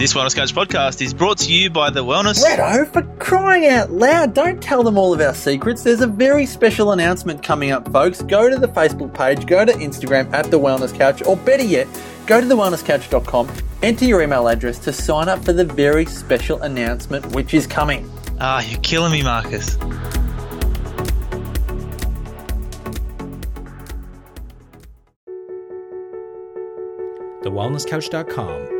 This Wellness Couch podcast is brought to you by the Wellness. Redo, for crying out loud, don't tell them all of our secrets. There's a very special announcement coming up, folks. Go to the Facebook page, go to Instagram at The Wellness Couch, or better yet, go to thewellnesscouch.com, enter your email address to sign up for the very special announcement which is coming. Ah, you're killing me, Marcus. TheWellnessCouch.com,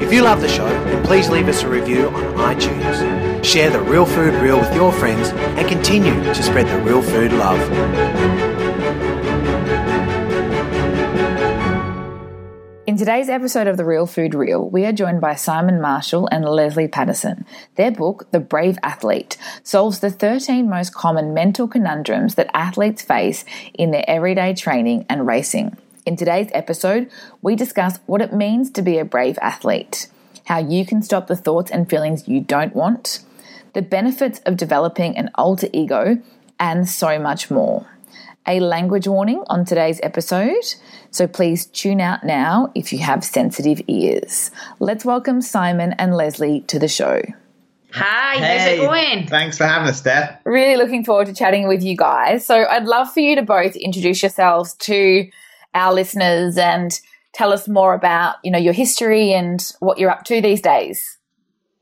If you love the show, then please leave us a review on iTunes. Share the Real Food Reel with your friends and continue to spread the real food love. In today's episode of The Real Food Reel, we are joined by Simon Marshall and Lesley Paterson. Their book, The Brave Athlete, solves the 13 most common mental conundrums that athletes face in their everyday training and racing. In today's episode, we discuss what it means to be a brave athlete, how you can stop the thoughts and feelings you don't want, the benefits of developing an alter ego, and so much more. A language warning on today's episode, so please tune out now if you have sensitive ears. Let's welcome Simon and Lesley to the show. Hi, hey, how's it going? Thanks for having us, Steph. Really looking forward to chatting with you guys. So, I'd love for you to both introduce yourselves to our listeners and tell us more about, you know, your history and what you're up to these days.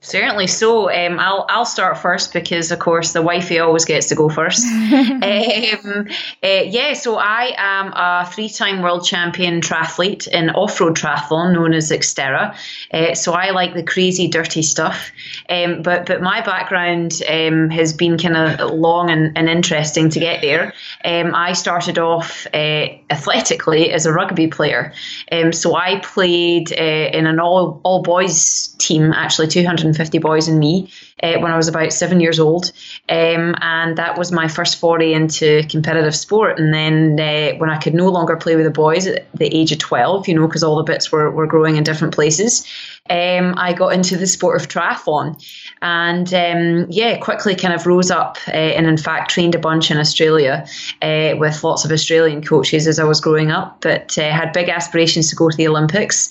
Certainly. So um, I'll I'll start first because of course the wifey always gets to go first. um, uh, yeah. So I am a three-time world champion triathlete in off-road triathlon, known as Xterra. Uh, so I like the crazy, dirty stuff. Um, but but my background um, has been kind of long and, and, interesting to get there. Um, I started off uh, athletically as a rugby player. Um, so I played uh, in an all all boys team, actually 250 boys and me uh, when I was about seven years old. Um, and that was my first foray into competitive sport. And then uh, when I could no longer play with the boys at the age of 12, you know, because all the bits were, were growing in different places, um, I got into the sport of triathlon. And um, yeah, quickly kind of rose up uh, and in fact trained a bunch in Australia uh, with lots of Australian coaches as I was growing up, but uh, had big aspirations to go to the Olympics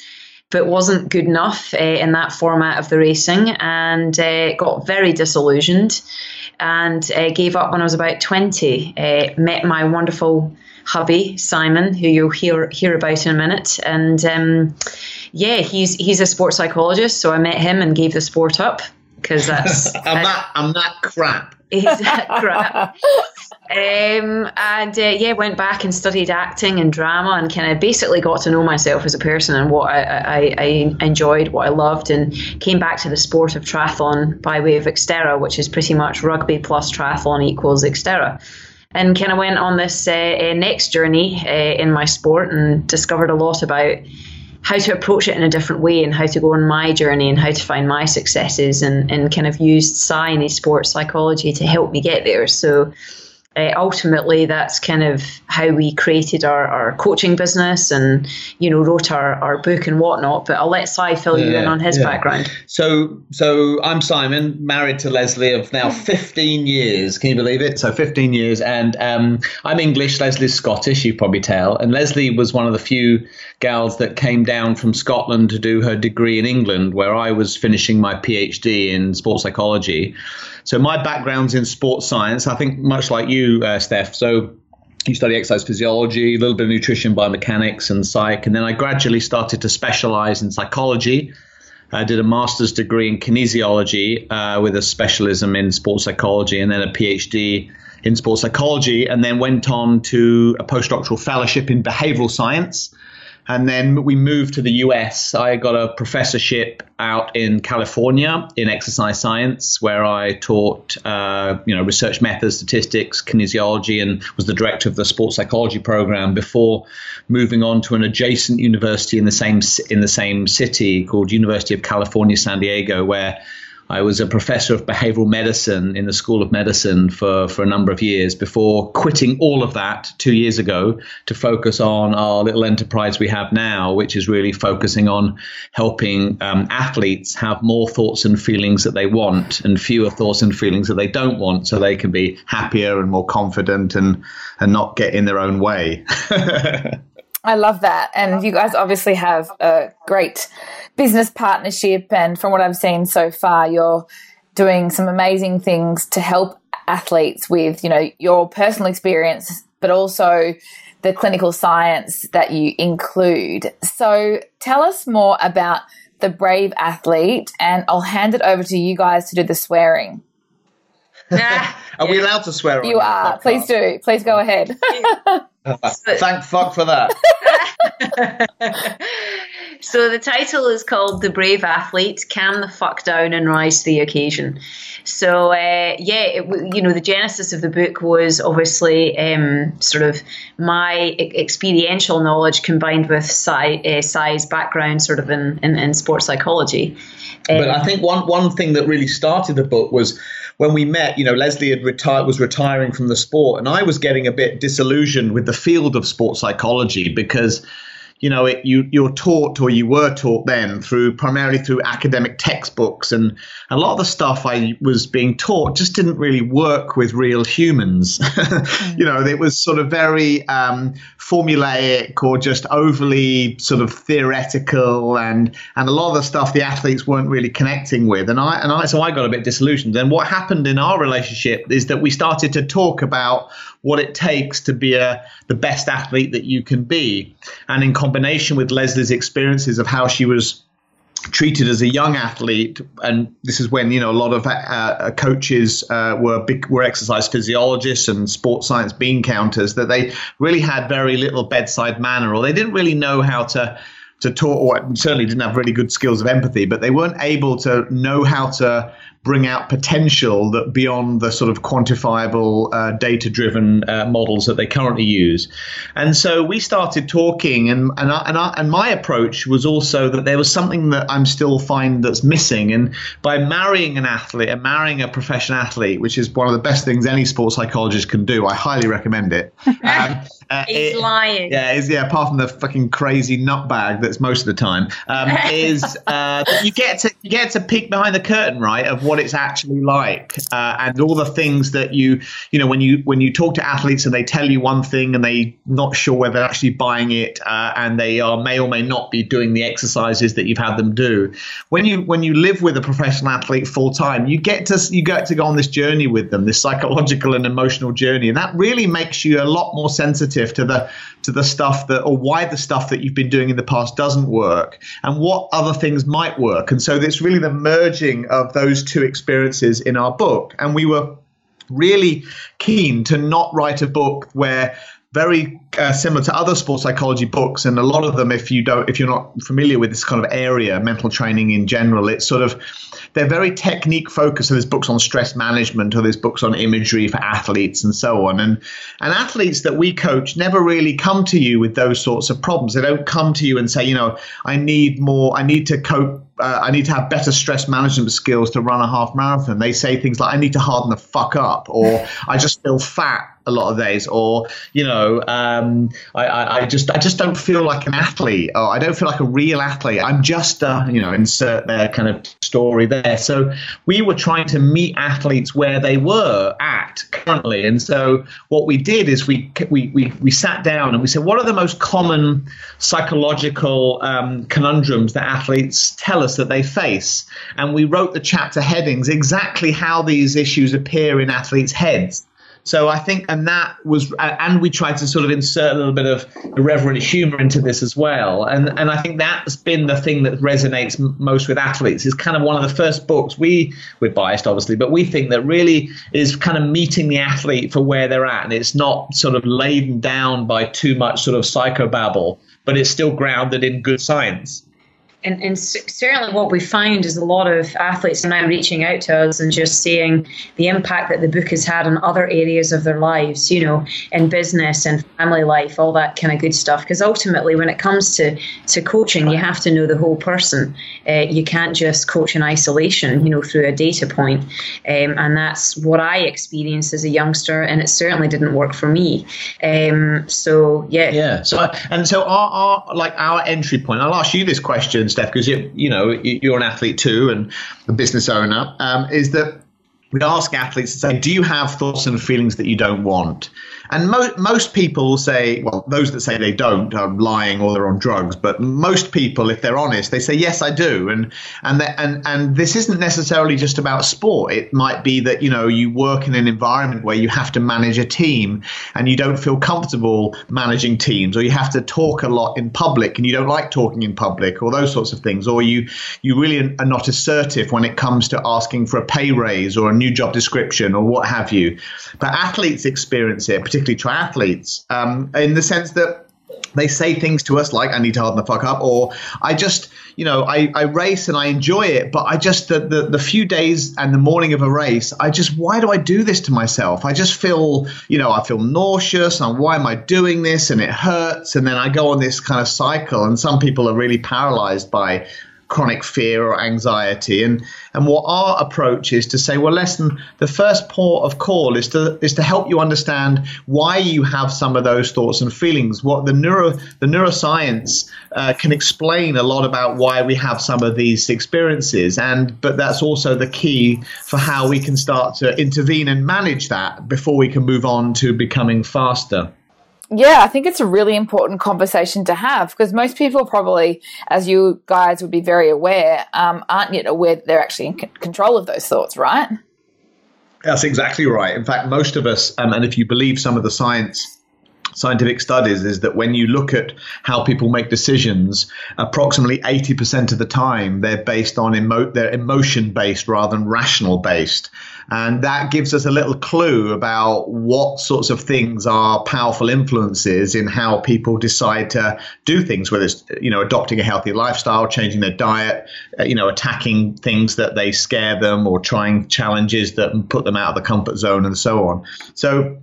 but wasn't good enough uh, in that format of the racing and uh, got very disillusioned and uh, gave up when I was about 20. Uh, met my wonderful hubby, Simon, who you'll hear, hear about in a minute. And um, yeah, he's, he's a sports psychologist, so I met him and gave the sport up because that's. I'm, that, I'm that crap. He's that crap. Um, and uh, yeah, went back and studied acting and drama and kind of basically got to know myself as a person and what I, I, I, enjoyed, what I loved, and came back to the sport of triathlon by way of Xterra, which is pretty much rugby plus triathlon equals Xterra. And kind of went on this uh, uh, next journey uh, in my sport and discovered a lot about how to approach it in a different way and how to go on my journey and how to find my successes and, and kind of used science sports psychology to help me get there. So uh, ultimately that's kind of how we created our, our coaching business and you know wrote our, our book and whatnot but i'll let Si fill yeah, you in on his yeah. background. So so i'm simon married to lesley of now 15 years. Can you believe it? So 15 years and um, i'm english lesley's scottish you probably tell and lesley was one of the few gals that came down from scotland to do her degree in england where i was finishing my phd in sports psychology so my background's in sports science. I think much like you, uh, Steph. So you study exercise physiology, a little bit of nutrition, biomechanics, and psych. And then I gradually started to specialize in psychology. I did a master's degree in kinesiology uh, with a specialism in sports psychology, and then a PhD in sports psychology, and then went on to a postdoctoral fellowship in behavioral science and then we moved to the US. I got a professorship out in California in exercise science, where I taught, uh, you know, research methods, statistics, kinesiology, and was the director of the sports psychology program before moving on to an adjacent university in the same in the same city called University of California, San Diego, where I was a professor of behavioral medicine in the School of Medicine for, for a number of years before quitting all of that two years ago to focus on our little enterprise we have now, which is really focusing on helping um, athletes have more thoughts and feelings that they want and fewer thoughts and feelings that they don't want so they can be happier and more confident and, and not get in their own way. I love that. And you guys obviously have a great business partnership. And from what I've seen so far, you're doing some amazing things to help athletes with, you know, your personal experience, but also the clinical science that you include. So tell us more about the brave athlete and I'll hand it over to you guys to do the swearing. are we allowed to swear? You are. Podcast? Please do. Please go ahead. Thank fuck for that. So the title is called "The Brave Athlete: Calm the Fuck Down and Rise to the Occasion." So uh, yeah, it, you know, the genesis of the book was obviously um, sort of my experiential knowledge combined with Si, uh, Si's background, sort of in, in, in sports psychology. but I think one one thing that really started the book was when we met, you know, Lesley had retired, was retiring from the sport, and I was getting a bit disillusioned with the field of sports psychology because you know, it, you you're taught or you were taught then through primarily through academic textbooks, and a lot of the stuff I was being taught just didn't really work with real humans. you know, it was sort of very um, formulaic or just overly sort of theoretical, and and a lot of the stuff the athletes weren't really connecting with, and I and I so I got a bit disillusioned. And what happened in our relationship is that we started to talk about what it takes to be a, the best athlete that you can be. And in combination with Lesley's experiences of how she was treated as a young athlete, and this is when you know a lot of uh, uh, coaches uh, were big, were exercise physiologists and sports science bean counters, that they really had very little bedside manner, or they didn't really know how to to talk, or certainly didn't have really good skills of empathy, but they weren't able to know how to bring out potential that beyond the sort of quantifiable uh, data driven uh, models that they currently use. And so we started talking, and and, I, and, I, and my approach was also that there was something that I'm still find that's missing. And by marrying an athlete and marrying a professional athlete, which is one of the best things any sports psychologist can do, I highly recommend it. Um, uh, He's it, lying. Yeah, is yeah. Apart from the fucking crazy nutbag that's most of the time, um, is uh, you get to you get to peek behind the curtain, right, of what it's actually like, uh, and all the things that you you know when you when you talk to athletes and they tell you one thing and they not sure whether they're actually buying it, uh, and they are may or may not be doing the exercises that you've had them do. When you when you live with a professional athlete full time, you get to you get to go on this journey with them, this psychological and emotional journey, and that really makes you a lot more sensitive sensitive to the to the stuff that or why the stuff that you've been doing in the past doesn't work and what other things might work. And so it's really the merging of those two experiences in our book. And we were really keen to not write a book where very uh, similar to other sports psychology books and a lot of them if you don't if you're not familiar with this kind of area mental training in general it's sort of they're very technique focused. So there's books on stress management, or there's books on imagery for athletes, and so on. And and athletes that we coach never really come to you with those sorts of problems. They don't come to you and say, you know, I need more. I need to cope. Uh, I need to have better stress management skills to run a half marathon. They say things like, I need to harden the fuck up, or I just feel fat a lot of days, or you know, um, I, I, I, just I just don't feel like an athlete, or I don't feel like a real athlete. I'm just a you know insert their kind of story there. So we were trying to meet athletes where they were at currently, and so what we did is we we we, we sat down and we said, what are the most common psychological um, conundrums that athletes tell us that they face, and we wrote the chapter headings exactly how these issues appear in athletes' heads. So I think, and that was, and we tried to sort of insert a little bit of irreverent humor into this as well. And and I think that's been the thing that resonates most with athletes. Is kind of one of the first books we we're biased obviously, but we think that really is kind of meeting the athlete for where they're at, and it's not sort of laden down by too much sort of psychobabble, but it's still grounded in good science. And, and certainly what we find is a lot of athletes are now reaching out to us and just saying the impact that the book has had on other areas of their lives, you know, in business and family life, all that kind of good stuff. Because ultimately, when it comes to, to coaching, you have to know the whole person. Uh, you can't just coach in isolation, you know, through a data point. Um, and that's what I experienced as a youngster, and it certainly didn't work for me. Um, so, yeah. Yeah. So, and so our, our, like our entry point, I'll ask you this question, Steph, because you, you know, you're an athlete too and a business owner, um, is that we ask athletes to say, do you have thoughts and feelings that you don't want? And mo- most people say, well, those that say they don't are lying or they're on drugs. But most people, if they're honest, they say, yes, I do. And and and and this isn't necessarily just about sport. It might be that you know you work in an environment where you have to manage a team and you don't feel comfortable managing teams, or you have to talk a lot in public and you don't like talking in public, or those sorts of things, or you you really are not assertive when it comes to asking for a pay raise or a new job description or what have you. But athletes experience it, triathletes, um, in the sense that they say things to us like I need to harden the fuck up or I just you know I, I race and I enjoy it but I just the, the, the few days and the morning of a race I just why do I do this to myself? I just feel you know I feel nauseous and why am I doing this and it hurts and then I go on this kind of cycle and some people are really paralyzed by chronic fear or anxiety. And and what our approach is to say, well, listen, the first port of call is to is to help you understand why you have some of those thoughts and feelings. What the neuro the neuroscience uh, can explain a lot about why we have some of these experiences, and but that's also the key for how we can start to intervene and manage that before we can move on to becoming faster yeah, I think it's a really important conversation to have because most people probably, as you guys would be very aware, um, aren't yet aware that they're actually in c- control of those thoughts, right? That's exactly right. In fact, most of us, um, and if you believe some of the science scientific studies is that when you look at how people make decisions, approximately 80% of the time they're based on emo- they're emotion based rather than rational based. And that gives us a little clue about what sorts of things are powerful influences in how people decide to do things, whether it's, you know, adopting a healthy lifestyle, changing their diet, uh, you know, attacking things that they scare them or trying challenges that put them out of the comfort zone and so on. So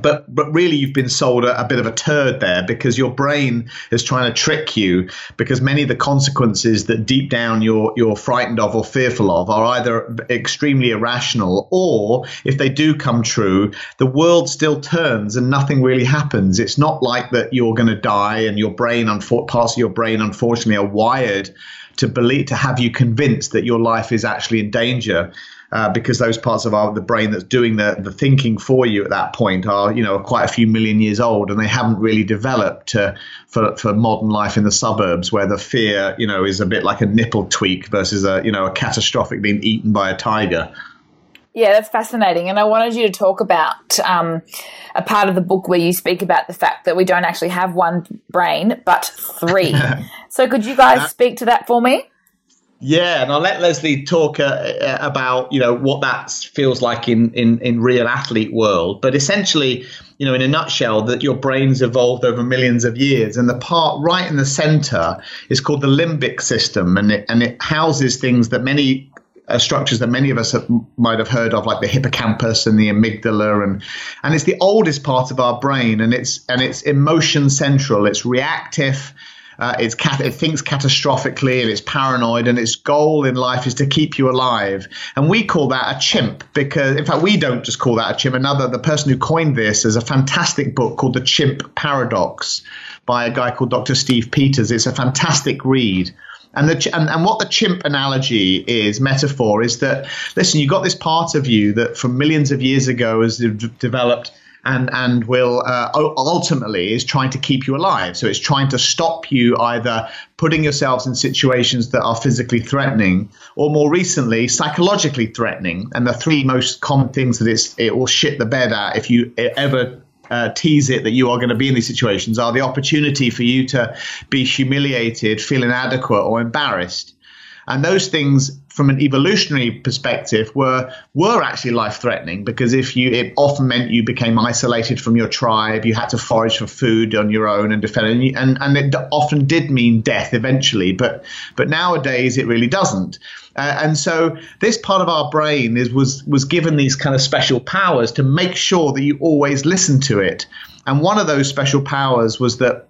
but but really you've been sold a, a, bit of a turd there because your brain is trying to trick you because many of the consequences that deep down you're you're frightened of or fearful of are either extremely irrational or if they do come true the world still turns and nothing really happens. It's not like that you're going to die and your brain parts of your brain unfortunately are wired to believe to have you convinced that your life is actually in danger uh, because those parts of our the brain that's doing the, the thinking for you at that point are you know quite a few million years old and they haven't really developed to, for, for modern life in the suburbs where the fear you know is a bit like a nipple tweak versus a you know a catastrophic being eaten by a tiger. Yeah, that's fascinating. And I wanted you to talk about um, a part of the book where you speak about the fact that we don't actually have one brain, but three. so, could you guys speak to that for me? Yeah, and I'll let Lesley talk uh, uh, about you know what that feels like in, in in real athlete world. But essentially, you know, in a nutshell, that your brain's evolved over millions of years, and the part right in the center is called the limbic system, and it and it houses things that many uh, structures that many of us have, might have heard of, like the hippocampus and the amygdala, and and it's the oldest part of our brain, and it's and it's emotion central. It's reactive. Uh, cat- it thinks catastrophically and it's paranoid, and its goal in life is to keep you alive. And we call that a chimp because, in fact, we don't just call that a chimp. Another, the person who coined this, is a fantastic book called The Chimp Paradox by a guy called Dr. Steve Peters. It's a fantastic read. And, the, and, and what the chimp analogy is, metaphor, is that, listen, you've got this part of you that from millions of years ago has developed – and and will uh, ultimately is trying to keep you alive. So it's trying to stop you either putting yourselves in situations that are physically threatening, or more recently, psychologically threatening. And the three most common things that it's, it will shit the bed at if you ever uh, tease it that you are going to be in these situations are the opportunity for you to be humiliated, feel inadequate, or embarrassed. And those things, from an evolutionary perspective, were were actually life threatening because if you, it often meant you became isolated from your tribe. You had to forage for food on your own and defend, and and it often did mean death eventually. But but nowadays it really doesn't. Uh, and so this part of our brain is was was given these kind of special powers to make sure that you always listen to it. And one of those special powers was that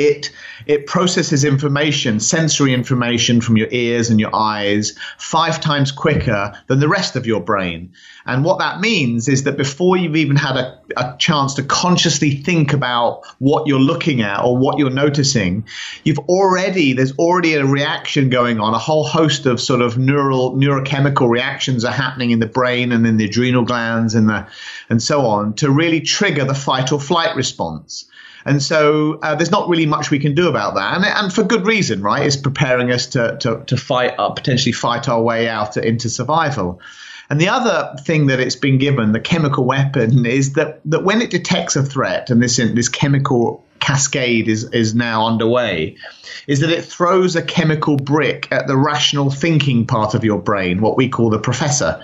it it processes information, sensory information from your ears and your eyes five times quicker than the rest of your brain. And what that means is that before you've even had a, a chance to consciously think about what you're looking at or what you're noticing, you've already there's already a reaction going on. A whole host of sort of neural neurochemical reactions are happening in the brain and in the adrenal glands and the and so on to really trigger the fight or flight response. And so uh, there's not really much we can do about that, and, and for good reason, right? It's preparing us to to, to fight, uh, potentially fight our way out into survival. And the other thing that it's been given, the chemical weapon, is that, that when it detects a threat, and this this chemical cascade is, is now underway, is that it throws a chemical brick at the rational thinking part of your brain, what we call the professor.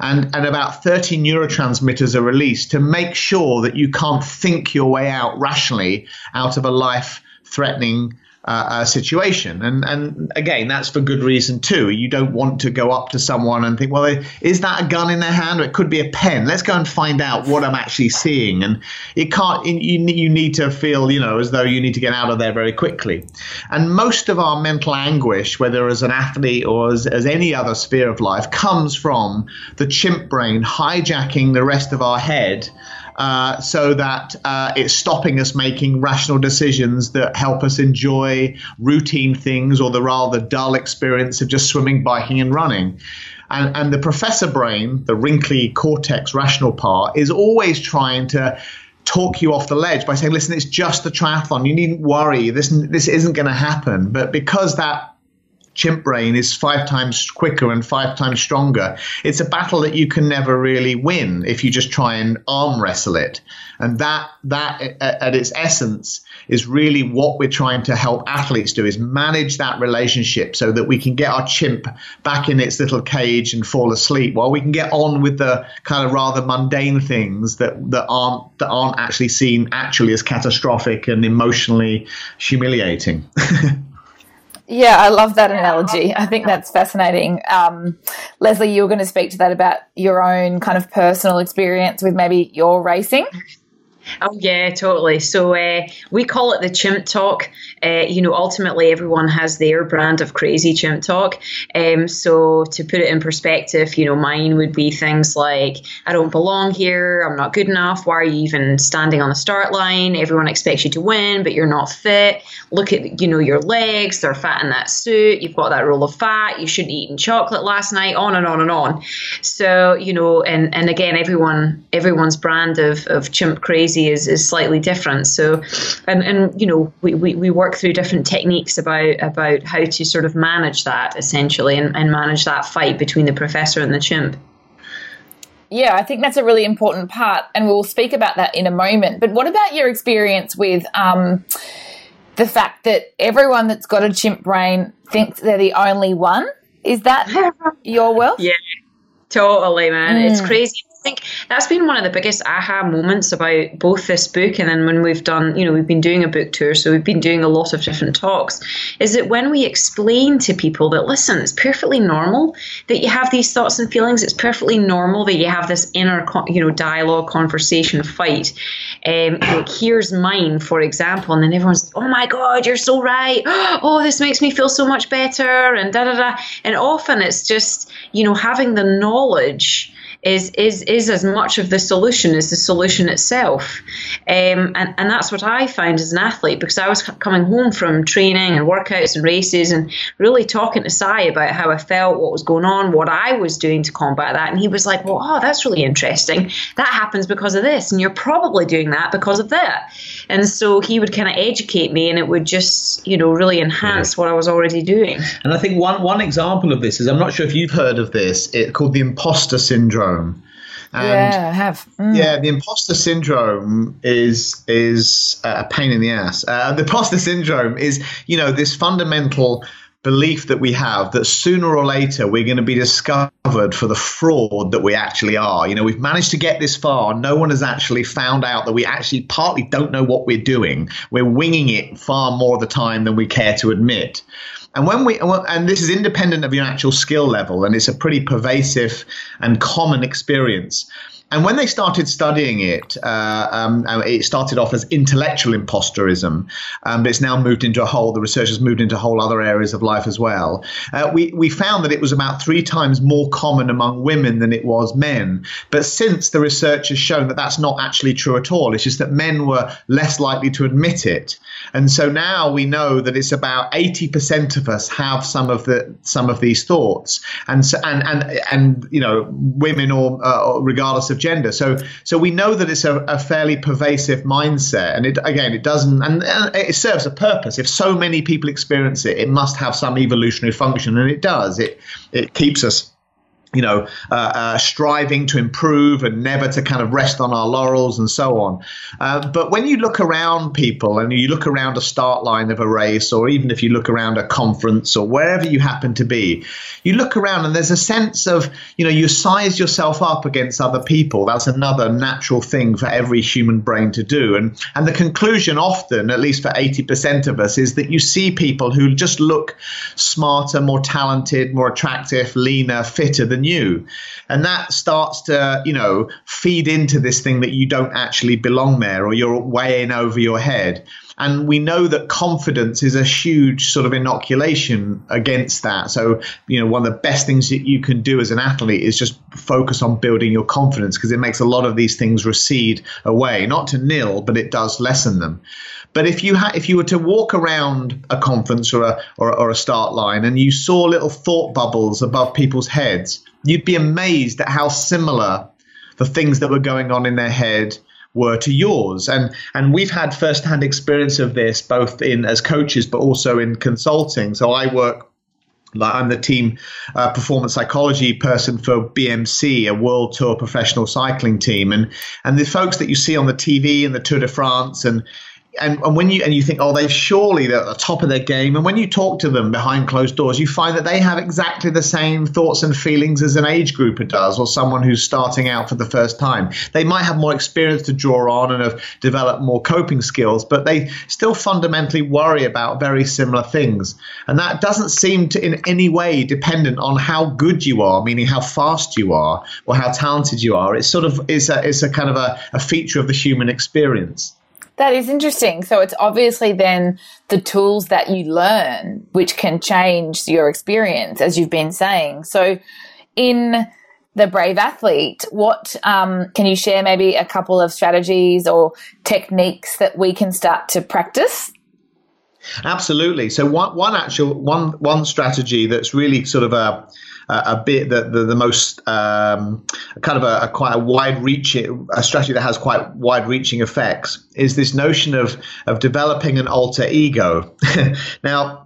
And, and about 30 neurotransmitters are released to make sure that you can't think your way out rationally out of a life threatening uh, situation. And and again, that's for good reason too. You don't want to go up to someone and think, well, is that a gun in their hand? Or it could be a pen. Let's go and find out what I'm actually seeing. And it can't. You you need to feel, you know, as though you need to get out of there very quickly. And most of our mental anguish, whether as an athlete or as, as any other sphere of life, comes from the chimp brain hijacking the rest of our head uh, so that uh, it's stopping us making rational decisions that help us enjoy routine things or the rather dull experience of just swimming, biking, and running. And, and the professor brain, the wrinkly cortex rational part, is always trying to talk you off the ledge by saying, listen, it's just a triathlon. You needn't worry. This, this isn't going to happen. But because that chimp brain is five times quicker and five times stronger. It's a battle that you can never really win if you just try and arm wrestle it. And that that uh, at its essence is really what we're trying to help athletes do is manage that relationship so that we can get our chimp back in its little cage and fall asleep while we can get on with the kind of rather mundane things that, that aren't that aren't actually seen actually as catastrophic and emotionally humiliating. Yeah, I love that analogy. I think that's fascinating. Um, Lesley, you were going to speak to that about your own kind of personal experience with maybe your racing. Oh yeah, totally. So uh, we call it the chimp talk. Uh, you know, ultimately everyone has their brand of crazy chimp talk. Um, so to put it in perspective, you know, mine would be things like, "I don't belong here. I'm not good enough. Why are you even standing on the start line? Everyone expects you to win, but you're not fit. Look at you know your legs. They're fat in that suit. You've got that roll of fat. You shouldn't eaten chocolate last night. On and on and on. So you know, and and again, everyone everyone's brand of of chimp crazy is, is slightly different. So, and, and you know, we, we, we work through different techniques about about how to sort of manage that essentially and, and manage that fight between the professor and the chimp. Yeah, I think that's a really important part, and we'll speak about that in a moment. But what about your experience with um, the fact that everyone that's got a chimp brain thinks they're the only one? Is that your world? Yeah, totally, man. Mm. It's crazy think that's been one of the biggest aha moments about both this book and then when we've done, you know, we've been doing a book tour, so we've been doing a lot of different talks, is that when we explain to people that, listen, it's perfectly normal that you have these thoughts and feelings, it's perfectly normal that you have this inner, you know, dialogue, conversation, fight. Um, like, here's mine, for example, and then everyone's oh my God, you're so right. Oh, this makes me feel so much better, and da da da. And often it's just, you know, having the knowledge is is is as much of the solution as the solution itself. Um, and, and that's what I found as an athlete because I was coming home from training and workouts and races and really talking to Si about how I felt, what was going on, what I was doing to combat that. And he was like, Well, oh, that's really interesting. That happens because of this. And you're probably doing that because of that. And so he would kind of educate me and it would just, you know, really enhance what I was already doing. And I think one, one example of this is I'm not sure if you've heard of this, it's called the imposter syndrome. And yeah, I have. Mm. Yeah, the imposter syndrome is is a pain in the ass. Uh, the imposter syndrome is, you know, this fundamental belief that we have that sooner or later we're going to be discovered for the fraud that we actually are. You know, we've managed to get this far. No one has actually found out that we actually partly don't know what we're doing. We're winging it far more of the time than we care to admit. And when we and this is independent of your actual skill level, and it's a pretty pervasive and common experience. And when they started studying it, uh, um, uh, it started off as intellectual imposterism, um, but it's now moved into a whole. The research has moved into whole other areas of life as well. Uh, we we found that it was about three times more common among women than it was men. But since the research has shown that that's not actually true at all, it's just that men were less likely to admit it. And so now we know that it's about eighty percent of us have some of the some of these thoughts, and so, and and and you know women or uh, regardless of of gender. So so we know that it's a, a fairly pervasive mindset, and it again it doesn't and, and, it serves a purpose. If so many people experience it, it must have some evolutionary function, and it does. It it keeps us you know, uh, uh, striving to improve and never to kind of rest on our laurels and so on. Uh, but when you look around people and you look around a start line of a race, or even if you look around a conference or wherever you happen to be, you look around and there's a sense of, you know, you size yourself up against other people. That's another natural thing for every human brain to do. And, and the conclusion often, at least for 80% of us, is that you see people who just look smarter, more talented, more attractive, leaner, fitter than you. And that starts to, you know, feed into this thing that you don't actually belong there or you're way in over your head. And we know that confidence is a huge sort of inoculation against that. So, you know, one of the best things that you can do as an athlete is just focus on building your confidence because it makes a lot of these things recede away, not to nil, but it does lessen them. But if you ha- if you were to walk around a conference or a or, or a start line and you saw little thought bubbles above people's heads, you'd be amazed at how similar the things that were going on in their head were to yours. And and we've had first-hand experience of this both in as coaches but also in consulting. So I work I'm the team uh, performance psychology person for BMC, a world tour professional cycling team, and and the folks that you see on the TV and the Tour de France and and, and when you and you think, oh, they've surely they're at the top of their game, and when you talk to them behind closed doors, you find that they have exactly the same thoughts and feelings as an age grouper does, or someone who's starting out for the first time. They might have more experience to draw on and have developed more coping skills, but they still fundamentally worry about very similar things, and that doesn't seem to in any way dependent on how good you are, meaning how fast you are or how talented you are. It's sort of is a, it's a kind of a, a feature of the human experience. That is interesting. So it's obviously then the tools that you learn which can change your experience, as you've been saying. So in the brave athlete, what um, can you share? Maybe a couple of strategies or techniques that we can start to practice. Absolutely. So one one actual one one strategy that's really sort of a a bit that the, the most um, kind of a, a, quite a wide reaching a strategy that has quite wide reaching effects is this notion of of developing an alter ego. now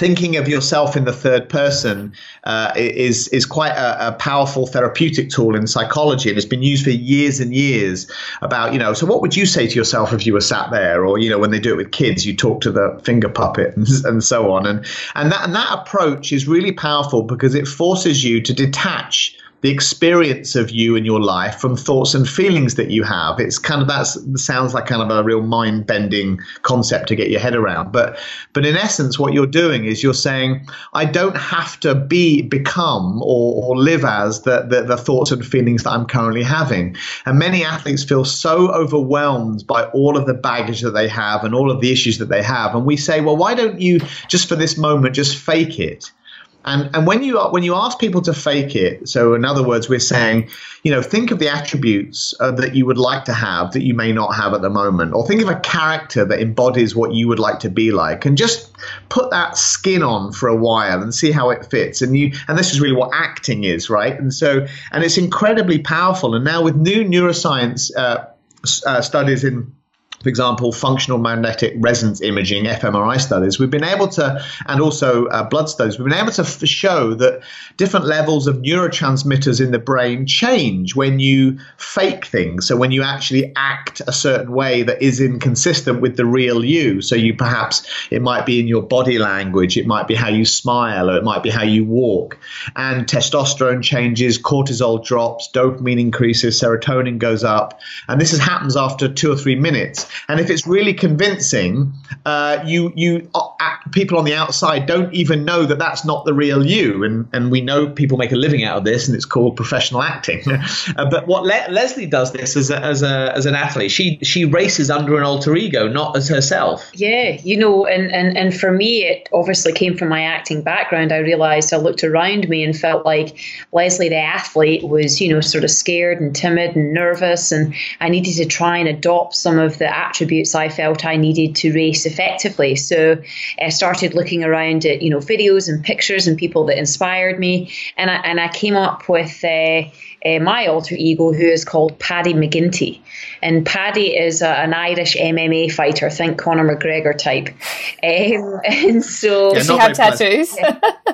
thinking of yourself in the third person uh, is is quite a, a, powerful therapeutic tool in psychology, and it's been used for years and years. About you know, so what would you say to yourself if you were sat there, or you know, when they do it with kids, you talk to the finger puppet and, and so on, and and that and that approach is really powerful because it forces you to detach the experience of you and your life from thoughts and feelings that you have. It's kind of that sounds like kind of a real mind bending concept to get your head around. But but in essence, what you're doing is you're saying, I don't have to be become or, or live as the, the, the thoughts and feelings that I'm currently having. And many athletes feel so overwhelmed by all of the baggage that they have and all of the issues that they have. And we say, well, why don't you just for this moment just fake it? And and when you when you ask people to fake it, so in other words, we're saying, you know, think of the attributes uh, that you would like to have that you may not have at the moment, or think of a character that embodies what you would like to be like, and just put that skin on for a while and see how it fits. And you and this is really what acting is, right? And so and it's incredibly powerful. And now with new neuroscience uh, uh, studies in for example, functional magnetic resonance imaging, fMRI studies, we've been able to, and also uh, blood studies, we've been able to f- show that different levels of neurotransmitters in the brain change when you fake things. So when you actually act a certain way that is inconsistent with the real you. So you perhaps, it might be in your body language, it might be how you smile, or it might be how you walk. And testosterone changes, cortisol drops, dopamine increases, serotonin goes up. And this is, happens after two or three minutes. And if it's really convincing, uh, you, you, uh, people on the outside don't even know that that's not the real you. And, and we know people make a living out of this, and it's called professional acting. uh, but what Le- Lesley does this as, a, as, a, as an athlete, she, she races under an alter ego, not as herself. Yeah, you know, and, and, and for me, it obviously came from my acting background. I realized I looked around me and felt like Lesley, the athlete, was, you know, sort of scared and timid and nervous. And I needed to try and adopt some of the attributes I felt I needed to race effectively. So I started looking around at, you know, videos and pictures and people that inspired me. And I, and I came up with uh, uh, my alter ego, who is called Paddy McGinty. And Paddy is a, an Irish MMA fighter, think Conor McGregor type. Um, and so. Does she have tattoos?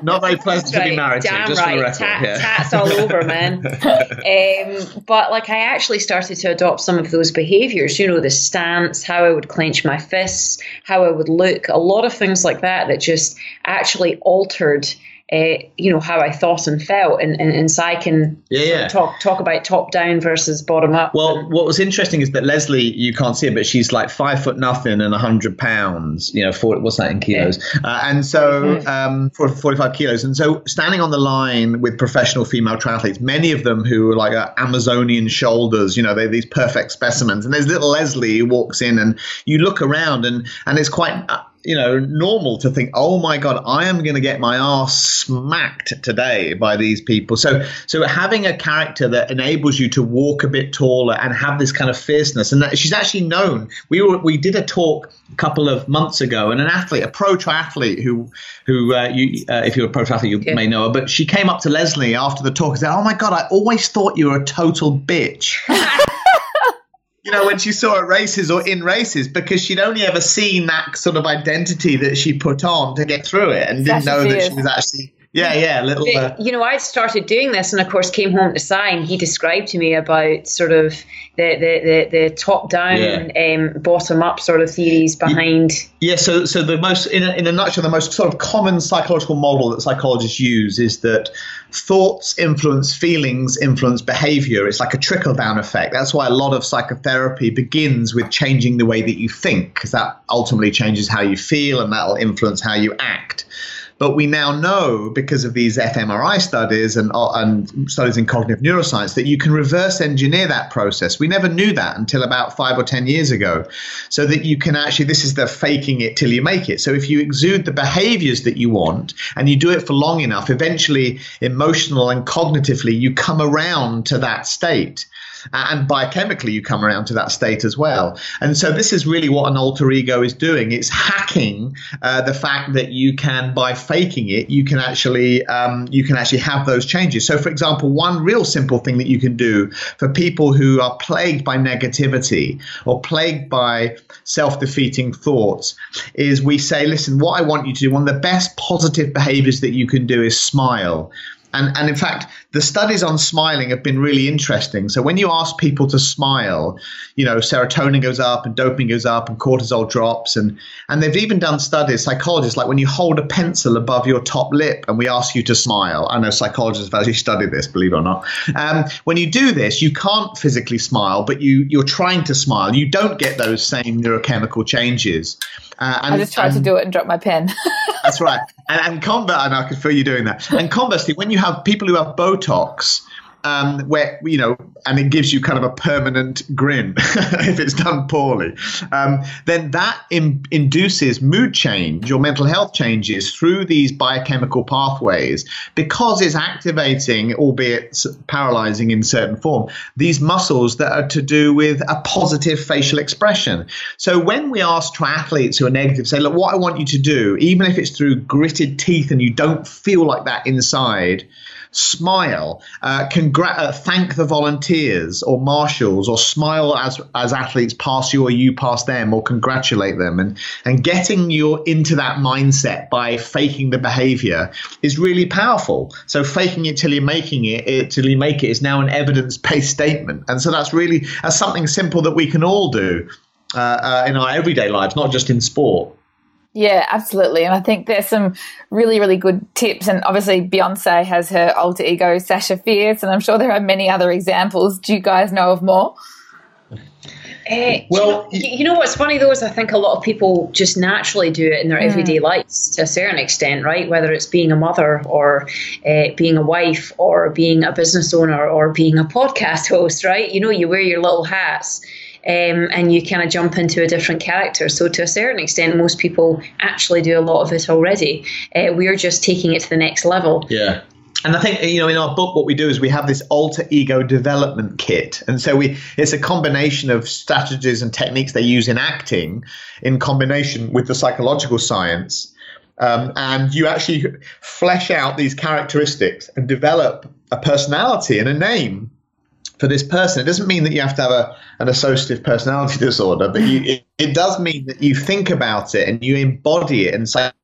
not very pleasant to be married Damn to, just right. for the record. Tat- yeah. Tats all over, man. um, but like, I actually started to adopt some of those behaviors, you know, the stance, how I would clench my fists, how I would look, a lot of things like that that just actually altered uh, you know how I thought and felt, and and, and so I can Yeah, yeah. talk talk about top down versus bottom up. Well, and- what was interesting is that Lesley, you can't see it, but she's like five foot nothing and hundred pounds. You know, 40, what's that in kilos? Uh, and so, um, for forty-five kilos. And so, standing on the line with professional female triathletes, many of them who are like uh, Amazonian shoulders. You know, they're these perfect specimens. And there's little Lesley who walks in, and you look around, and and it's quite. You know, normal to think, oh my God, I am going to get my ass smacked today by these people. So, so having a character that enables you to walk a bit taller and have this kind of fierceness, and that, she's actually known. We were we did a talk a couple of months ago, and an athlete, a pro triathlete, who who uh, you, uh, if you're a pro triathlete, you Yeah. may know her, but she came up to Lesley after the talk and said, "Oh my God, I always thought you were a total bitch." you know, when she saw at races or in races, because she'd only ever seen that sort of identity that she put on to get through it, and didn't know that she that is. she was actually, yeah, yeah, little. Uh, you know, I started doing this, and of course, came home to sign. He described to me about sort of the the the, the top down, um, bottom up sort of theories behind. Yeah, so so the most in a, in a nutshell, the most sort of common psychological model that psychologists use is that thoughts influence feelings, influence behavior. It's like a trickle down effect. That's why a lot of psychotherapy begins with changing the way that you think, because that ultimately changes how you feel, and that'll influence how you act. But we now know because of these fMRI studies and, uh, and studies in cognitive neuroscience that you can reverse engineer that process. We never knew that until about five or 10 years ago. So that you can actually, this is the faking it till you make it. So if you exude the behaviors that you want and you do it for long enough, eventually, emotional and cognitively, you come around to that state and biochemically you come around to that state as well. And so this is really what an alter ego is doing. It's hacking uh, the fact that you can by faking it you can actually um, you can actually have those changes. So for example one real simple thing that you can do for people who are plagued by negativity or plagued by self-defeating thoughts is we say listen what i want you to do one of the best positive behaviors that you can do is smile. And, and in fact, the studies on smiling have been really interesting. So when you ask people to smile, you know, serotonin goes up and dopamine goes up and cortisol drops. And, and they've even done studies, psychologists, like when you hold a pencil above your top lip and we ask you to smile. I know psychologists have actually studied this, believe it or not. Um, when you do this, you can't physically smile, but you, you're trying to smile. You don't get those same neurochemical changes. Uh, and, I just tried to do it and drop my pen. that's right. And, and Converse, and I could feel you doing that. And conversely, when you have people who have Botox, um, where you know, and it gives you kind of a permanent grin if it's done poorly, um, then that in, induces mood change or mental health changes through these biochemical pathways because it's activating, albeit paralyzing in certain form, these muscles that are to do with a positive facial expression. So when we ask triathletes who are negative, say, look, what I want you to do, even if it's through gritted teeth and you don't feel like that inside smile, uh, congr- uh, thank the volunteers or marshals, or smile as as athletes pass you or you pass them, or congratulate them, and and getting you into that mindset by faking the behavior is really powerful. So faking it till you're making it, it till you make it is now an evidence based statement, and so that's really that's something simple that we can all do uh, uh, in our everyday lives, not just in sport. Yeah, absolutely. And I think there's some really, really good tips. And obviously, Beyonce has her alter ego, Sasha Fierce, and I'm sure there are many other examples. Do you guys know of more? Uh, well, you know, you know, what's funny though is I think a lot of people just naturally do it in their mm. everyday lives to a certain extent, right? Whether it's being a mother or uh, being a wife or being a business owner or being a podcast host, right? You know, you wear your little hats um, and you kind of jump into a different character. So, to a certain extent, most people actually do a lot of it already. Uh, we're just taking it to the next level. Yeah. And I think you know in our book what we do is we have this alter ego development kit, and so we it's a combination of strategies and techniques they use in acting, in combination with the psychological science, um, and you actually flesh out these characteristics and develop a personality and a name for this person. It doesn't mean that you have to have a, an associative personality disorder, but you, it, it, does mean that you think about it and you embody it. And just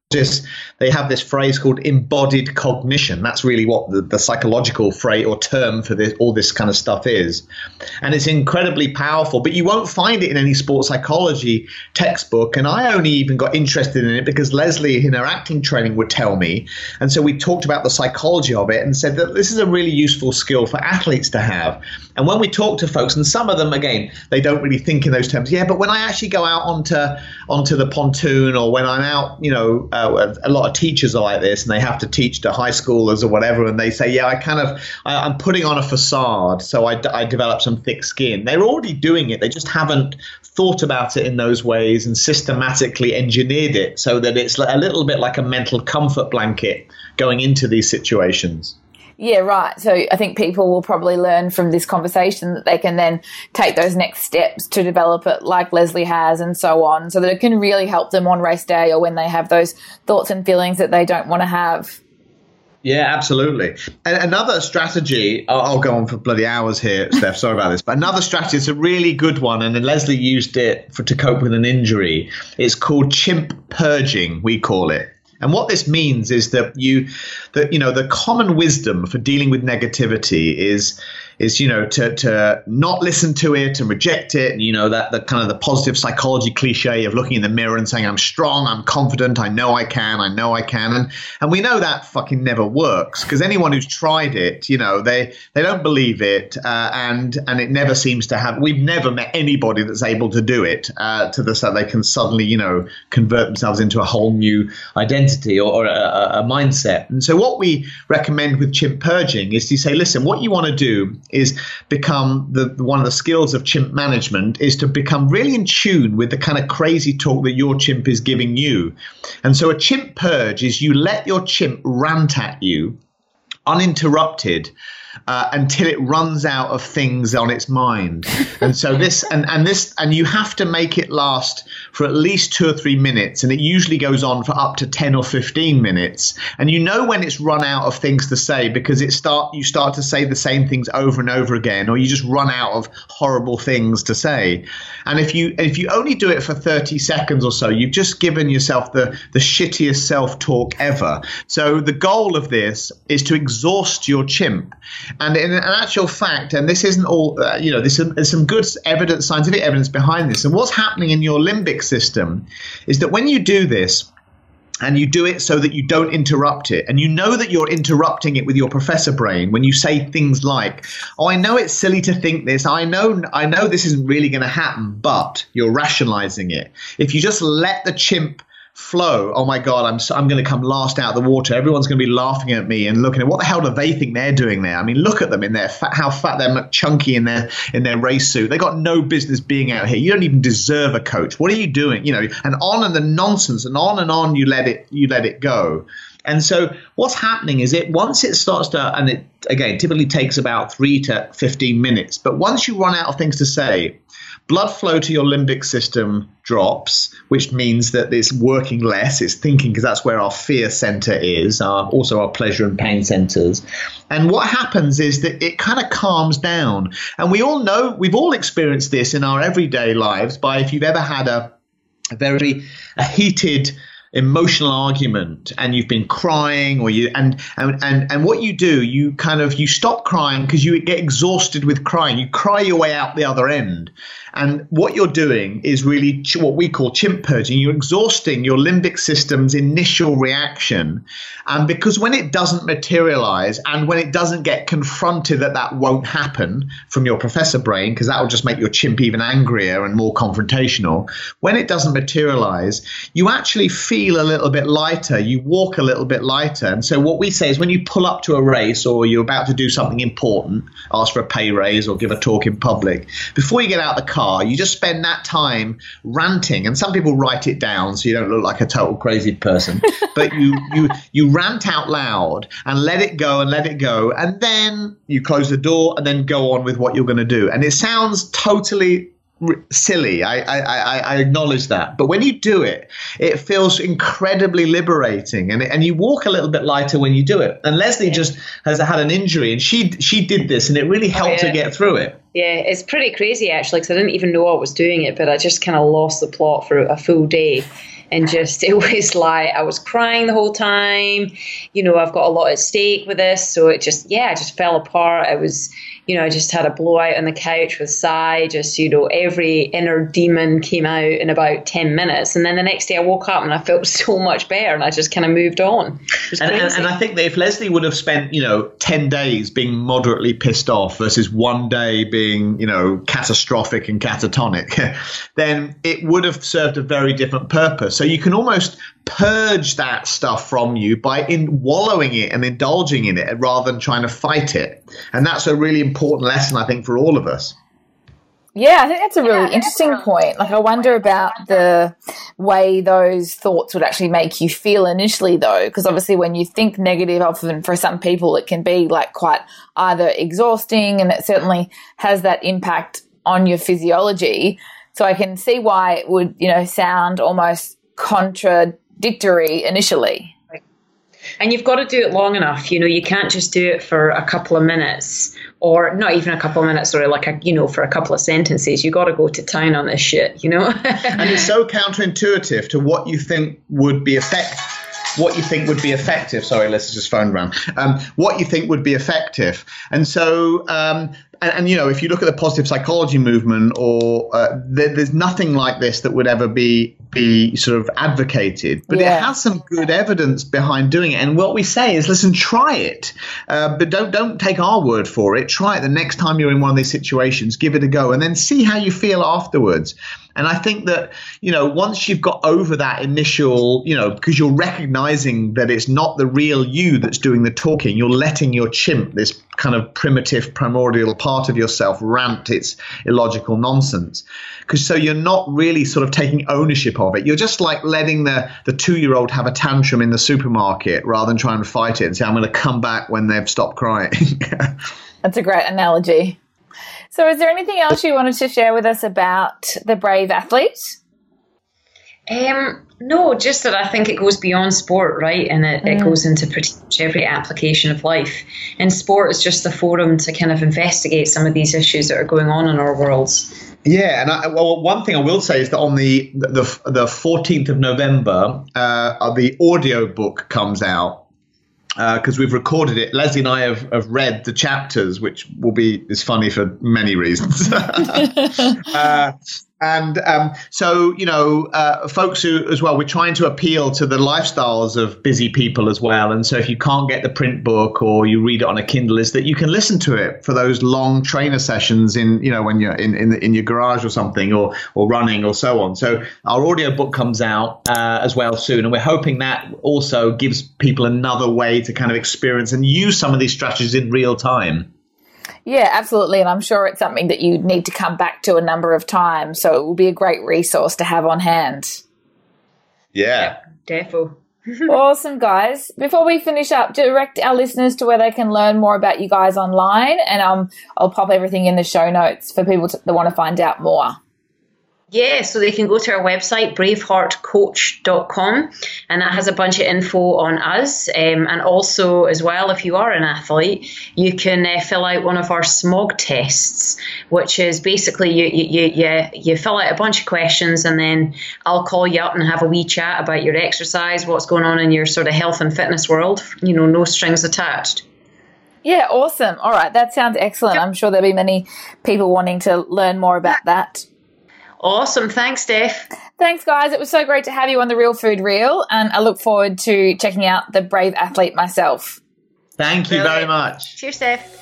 they have this phrase called embodied cognition. That's really what the, the psychological phrase or term for this, all this kind of stuff is. And it's incredibly powerful, but you won't find it in any sports psychology textbook. And I only even got interested in it because Lesley in her acting training would tell me. And so we talked about the psychology of it and said that this is a really useful skill for athletes to have. And when we talk to folks, and some of them, again, they don't really think in those terms. Yeah, but when I actually go out onto onto the pontoon or when I'm out, you know, uh, a lot of teachers are like this, and they have to teach to high schoolers or whatever, and they say, "Yeah, I kind of I, am putting on a facade, so I, I develop some thick skin." They're already doing it; they just haven't thought about it in those ways and systematically engineered it so that it's a little bit like a mental comfort blanket going into these situations. Yeah, right. So I think people will probably learn from this conversation that they can then take those next steps to develop it like Lesley has and so on, so that it can really help them on race day or when they have those thoughts and feelings that they don't want to have. Yeah, absolutely. And another strategy, I'll, go on for bloody hours here, Steph. Sorry about this, but another strategy, it's a really good one, and Lesley used it for to cope with an injury. It's called chimp purging, we call it. And what this means is that you, that you know, the common wisdom for dealing with negativity is is you know to to not listen to it and reject it and you know that the kind of the positive psychology cliche of looking in the mirror and saying I'm strong, I'm confident, I know I can, I know I can and and we know that fucking never works because anyone who's tried it, you know, they they don't believe it uh, and and it never seems to have we've never met anybody that's able to do it uh, to the so they can suddenly, you know, convert themselves into a whole new identity or, or a, a mindset. And so what we recommend with chimp purging is to say, listen, what you want to do is become the one of the skills of chimp management is to become really in tune with the kind of crazy talk that your chimp is giving you. And so a chimp purge is you let your chimp rant at you uninterrupted uh, until it runs out of things on its mind. And so this and, and this and you have to make it last for at least two or three minutes, and it usually goes on for up to ten or fifteen minutes. And you know when it's run out of things to say because it start you start to say the same things over and over again, or you just run out of horrible things to say. And if you if you only do it for thirty seconds or so, you've just given yourself the the shittiest self talk ever. So the goal of this is to exhaust your chimp. And in actual fact, and this isn't all, uh, you know, there's some, there's some good evidence, scientific evidence behind this. And what's happening in your limbic system is that when you do this, and you do it so that you don't interrupt it. And you know that you're interrupting it with your professor brain when you say things like, "Oh, I know it's silly to think this. I know I know this isn't really going to happen, but you're rationalizing it." If you just let the chimp flow. Oh my God, I'm I'm going to come last out of the water. Everyone's going to be laughing at me and looking at what the hell do they think they're doing there? I mean, look at them in their fat, how fat they're chunky in their in their race suit. They got no business being out here. You don't even deserve a coach. What are you doing? You know, and on and the nonsense and on and on. You let it you let it go. And so what's happening is it once it starts to and it again typically takes about three to fifteen minutes. But once you run out of things to say, blood flow to your limbic system drops, which means that it's working less, it's thinking because that's where our fear center is, our, also our pleasure and pain centers. And what happens is that it kind of calms down. And we all know, we've all experienced this in our everyday lives by if you've ever had a, a very a heated emotional argument and you've been crying or you and and and, and what you do you kind of you stop crying because you get exhausted with crying you cry your way out the other end and what you're doing is really ch- what we call chimp purging. You're exhausting your limbic system's initial reaction. And because when it doesn't materialize and when it doesn't get confronted that that won't happen from your professor brain, because that will just make your chimp even angrier and more confrontational, when it doesn't materialize, you actually feel a little bit lighter. You walk a little bit lighter. And so what we say is when you pull up to a race or you're about to do something important, ask for a pay raise or give a talk in public, before you get out the car, car, you just spend that time ranting. And some people write it down so you don't look like a total crazy person. but you you you rant out loud and let it go and let it go, and then you close the door and then go on with what you're going to do. And it sounds totally silly. I, I, I, acknowledge that. But when you do it, it feels incredibly liberating and, and you walk a little bit lighter when you do it. And Lesley yeah. just has had an injury and she, she did this and it really oh, helped oh, yeah. her get through it. Yeah, it's pretty crazy actually because I didn't even know I was doing it, but I just kind of lost the plot for a full day and just it was like I was crying the whole time. You know, I've got a lot at stake with this, so it just yeah, I just fell apart. I was you know, I just had a blowout on the couch with Si. Just, you know, every inner demon came out in about 10 minutes. And then the next day I woke up and I felt so much better and I just kind of moved on. And, and, and, I think that if Lesley would have spent, you know, 10 days being moderately pissed off versus one day being, you know, catastrophic and catatonic, then it would have served a very different purpose. So you can almost purge that stuff from you by in wallowing it and indulging in it rather than trying to fight it. And that's a really important lesson, I think, for all of us. Yeah, I think that's a really yeah, interesting point. Like, I wonder about the way those thoughts would actually make you feel initially, though, because obviously, when you think negative, often for some people, it can be like quite either exhausting and it certainly has that impact on your physiology. So, I can see why it would, you know, sound almost contradictory initially. And you've got to do it long enough. You know, you can't just do it for a couple of minutes or not even a couple of minutes, sorry, like a, you know, for a couple of sentences. You got to go to town on this shit, you know. and it's so counterintuitive to what you think would be effective. What you think would be effective? Sorry, let's just phone around. Um, what you think would be effective, and so um, and, and, you know, if you look at the positive psychology movement, or uh, there, there's nothing like this that would ever be be sort of advocated, but yeah. it has some good evidence behind doing it. And what we say is, listen, try it, uh, but don't don't take our word for it. Try it the next time you're in one of these situations. Give it a go, and then see how you feel afterwards. And I think that, you know, once you've got over that initial, you know, because you're recognizing that it's not the real you that's doing the talking, you're letting your chimp, this kind of primitive, primordial part of yourself, rant its illogical nonsense. Because so you're not really sort of taking ownership of it. You're just like letting the, the two year old have a tantrum in the supermarket rather than trying to fight it and say, I'm going to come back when they've stopped crying. That's a great analogy. So, is there anything else you wanted to share with us about the brave athlete? Um, no, just that I think it goes beyond sport, right? And it, mm. it goes into pretty much every application of life. And sport is just the forum to kind of investigate some of these issues that are going on in our worlds. Yeah, and I, well, one thing I will say is that on the the the fourteenth of November, uh, the audio book comes out because uh, we've recorded it. Lesley and I have, have read the chapters, which will be is funny for many reasons. uh, and um, so, you know, uh, folks who, as well, we're trying to appeal to the lifestyles of busy people as well. And so, if you can't get the print book or you read it on a Kindle, is that you can listen to it for those long trainer sessions in, you know, when you're in in, in your garage or something, or or running or so on. So, our audio book comes out uh, as well soon, and we're hoping that also gives people another way to kind of experience and use some of these strategies in real time. Yeah, absolutely. And I'm sure it's something that you need to come back to a number of times. So it will be a great resource to have on hand. Yeah. Defo. awesome, guys. Before we finish up, direct our listeners to where they can learn more about you guys online. And um, I'll pop everything in the show notes for people to, that want to find out more. Yeah, so they can go to our website, braveheartcoach.com, and that has a bunch of info on us. Um, and also, as well, if you are an athlete, you can uh, fill out one of our SMOG tests, which is basically you, you, you, you fill out a bunch of questions, and then I'll call you up and have a wee chat about your exercise, what's going on in your sort of health and fitness world. You know, no strings attached. Yeah, awesome. All right, that sounds excellent. I'm sure there'll be many people wanting to learn more about that. Awesome. Thanks, Steph. Thanks, guys. It was so great to have you on the Real Food Reel, and I look forward to checking out the Brave Athlete myself. Thank you very much. Cheers, Steph.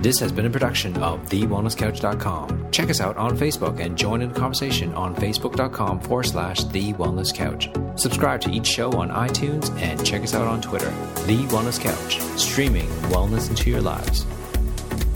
This has been a production of TheWellnessCouch.com. Check us out on Facebook and join in the conversation on Facebook.com forward slash The Wellness Couch. Subscribe to each show on iTunes and check us out on Twitter. The Wellness Couch, streaming wellness into your lives.